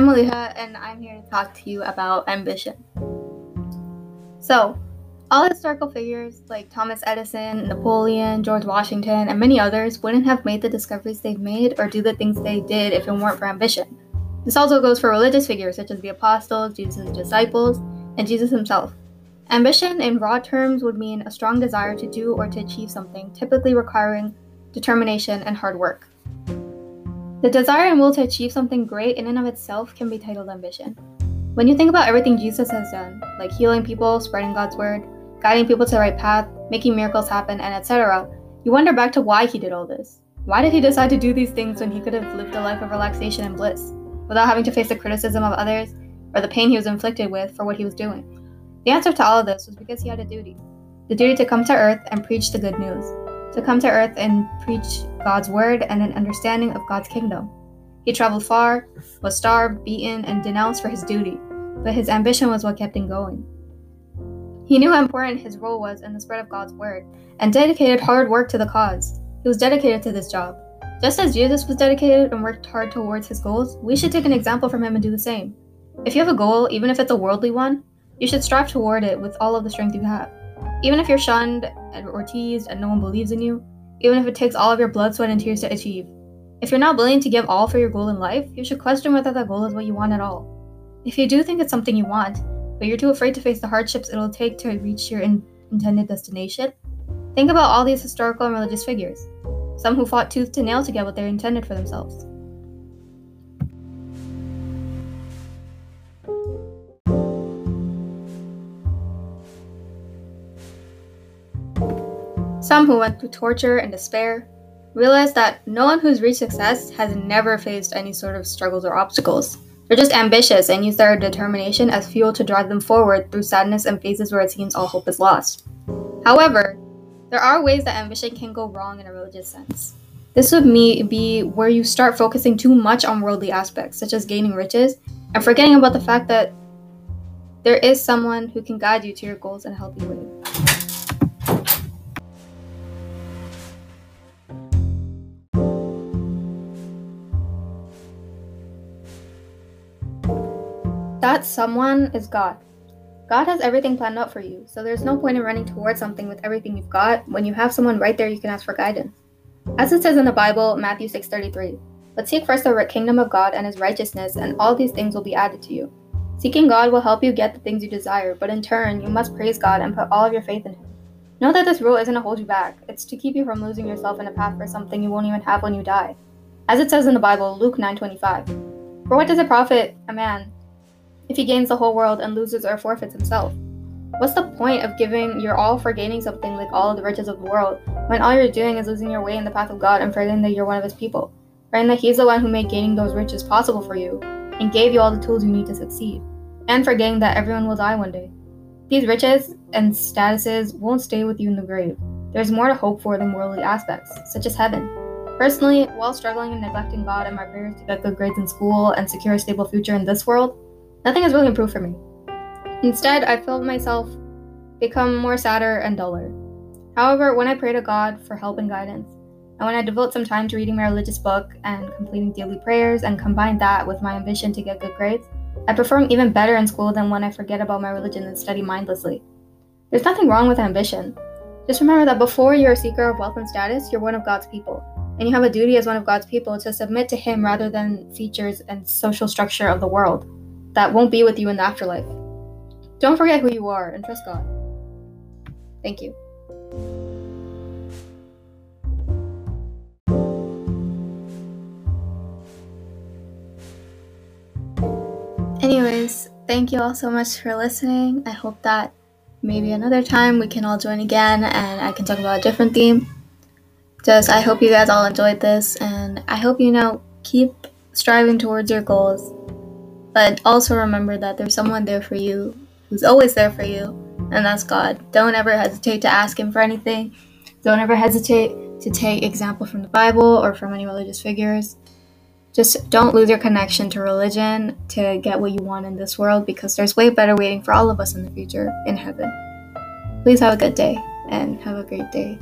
I'm Maliha, and I'm here to talk to you about ambition. So, all historical figures like Thomas Edison, Napoleon, George Washington, and many others wouldn't have made the discoveries they've made or do the things they did if it weren't for ambition. This also goes for religious figures such as the apostles, Jesus' disciples, and Jesus himself. Ambition, in raw terms, would mean a strong desire to do or to achieve something, typically requiring determination and hard work. The desire and will to achieve something great in and of itself can be titled ambition. When you think about everything Jesus has done, like healing people, spreading God's word, guiding people to the right path, making miracles happen, and etc., you wonder back to why he did all this. Why did he decide to do these things when he could have lived a life of relaxation and bliss, without having to face the criticism of others or the pain he was inflicted with for what he was doing? The answer to all of this was because he had a duty the duty to come to earth and preach the good news, to come to earth and preach God's word and an understanding of God's kingdom. He traveled far, was starved, beaten, and denounced for his duty, but his ambition was what kept him going. He knew how important his role was in the spread of God's word and dedicated hard work to the cause. He was dedicated to this job. Just as Jesus was dedicated and worked hard towards his goals, we should take an example from him and do the same. If you have a goal, even if it's a worldly one, you should strive toward it with all of the strength you have. Even if you're shunned or teased and no one believes in you, even if it takes all of your blood, sweat, and tears to achieve. If you're not willing to give all for your goal in life, you should question whether that goal is what you want at all. If you do think it's something you want, but you're too afraid to face the hardships it'll take to reach your in- intended destination? Think about all these historical and religious figures, some who fought tooth to nail to get what they intended for themselves. Some who went through torture and despair realized that no one who's reached success has never faced any sort of struggles or obstacles. They're just ambitious and use their determination as fuel to drive them forward through sadness and phases where it seems all hope is lost. However, there are ways that ambition can go wrong in a religious sense. This would be where you start focusing too much on worldly aspects, such as gaining riches, and forgetting about the fact that there is someone who can guide you to your goals in a healthy way. That someone is God. God has everything planned out for you, so there's no point in running towards something with everything you've got when you have someone right there you can ask for guidance. As it says in the Bible, Matthew 6:33, "But seek first the kingdom of God and his righteousness, and all these things will be added to you." Seeking God will help you get the things you desire, but in turn, you must praise God and put all of your faith in him. Know that this rule isn't to hold you back, it's to keep you from losing yourself in a path for something you won't even have when you die. As it says in the Bible, Luke 9:25, "For what does it profit a man if he gains the whole world and loses or forfeits himself? What's the point of giving your all for gaining something like all the riches of the world when all you're doing is losing your way in the path of God and forgetting that you're one of his people? Forgetting that he's the one who made gaining those riches possible for you and gave you all the tools you need to succeed, and forgetting that everyone will die one day. These riches and statuses won't stay with you in the grave. There's more to hope for than worldly aspects, such as heaven. Personally, while struggling and neglecting God and my prayers to get good grades in school and secure a stable future in this world, Nothing has really improved for me. Instead, I felt myself become more sadder and duller. However, when I pray to God for help and guidance, and when I devote some time to reading my religious book and completing daily prayers and combine that with my ambition to get good grades, I perform even better in school than when I forget about my religion and study mindlessly. There's nothing wrong with ambition. Just remember that before you're a seeker of wealth and status, you're one of God's people, and you have a duty as one of God's people to submit to Him rather than features and social structure of the world that won't be with you in the afterlife. Don't forget who you are and trust God. Thank you. Anyways, thank you all so much for listening. I hope that maybe another time we can all join again and I can talk about a different theme. Just, I hope you guys all enjoyed this and I hope you know, keep striving towards your goals but also remember that there's someone there for you who's always there for you, and that's God. Don't ever hesitate to ask Him for anything. Don't ever hesitate to take example from the Bible or from any religious figures. Just don't lose your connection to religion to get what you want in this world because there's way better waiting for all of us in the future in heaven. Please have a good day and have a great day.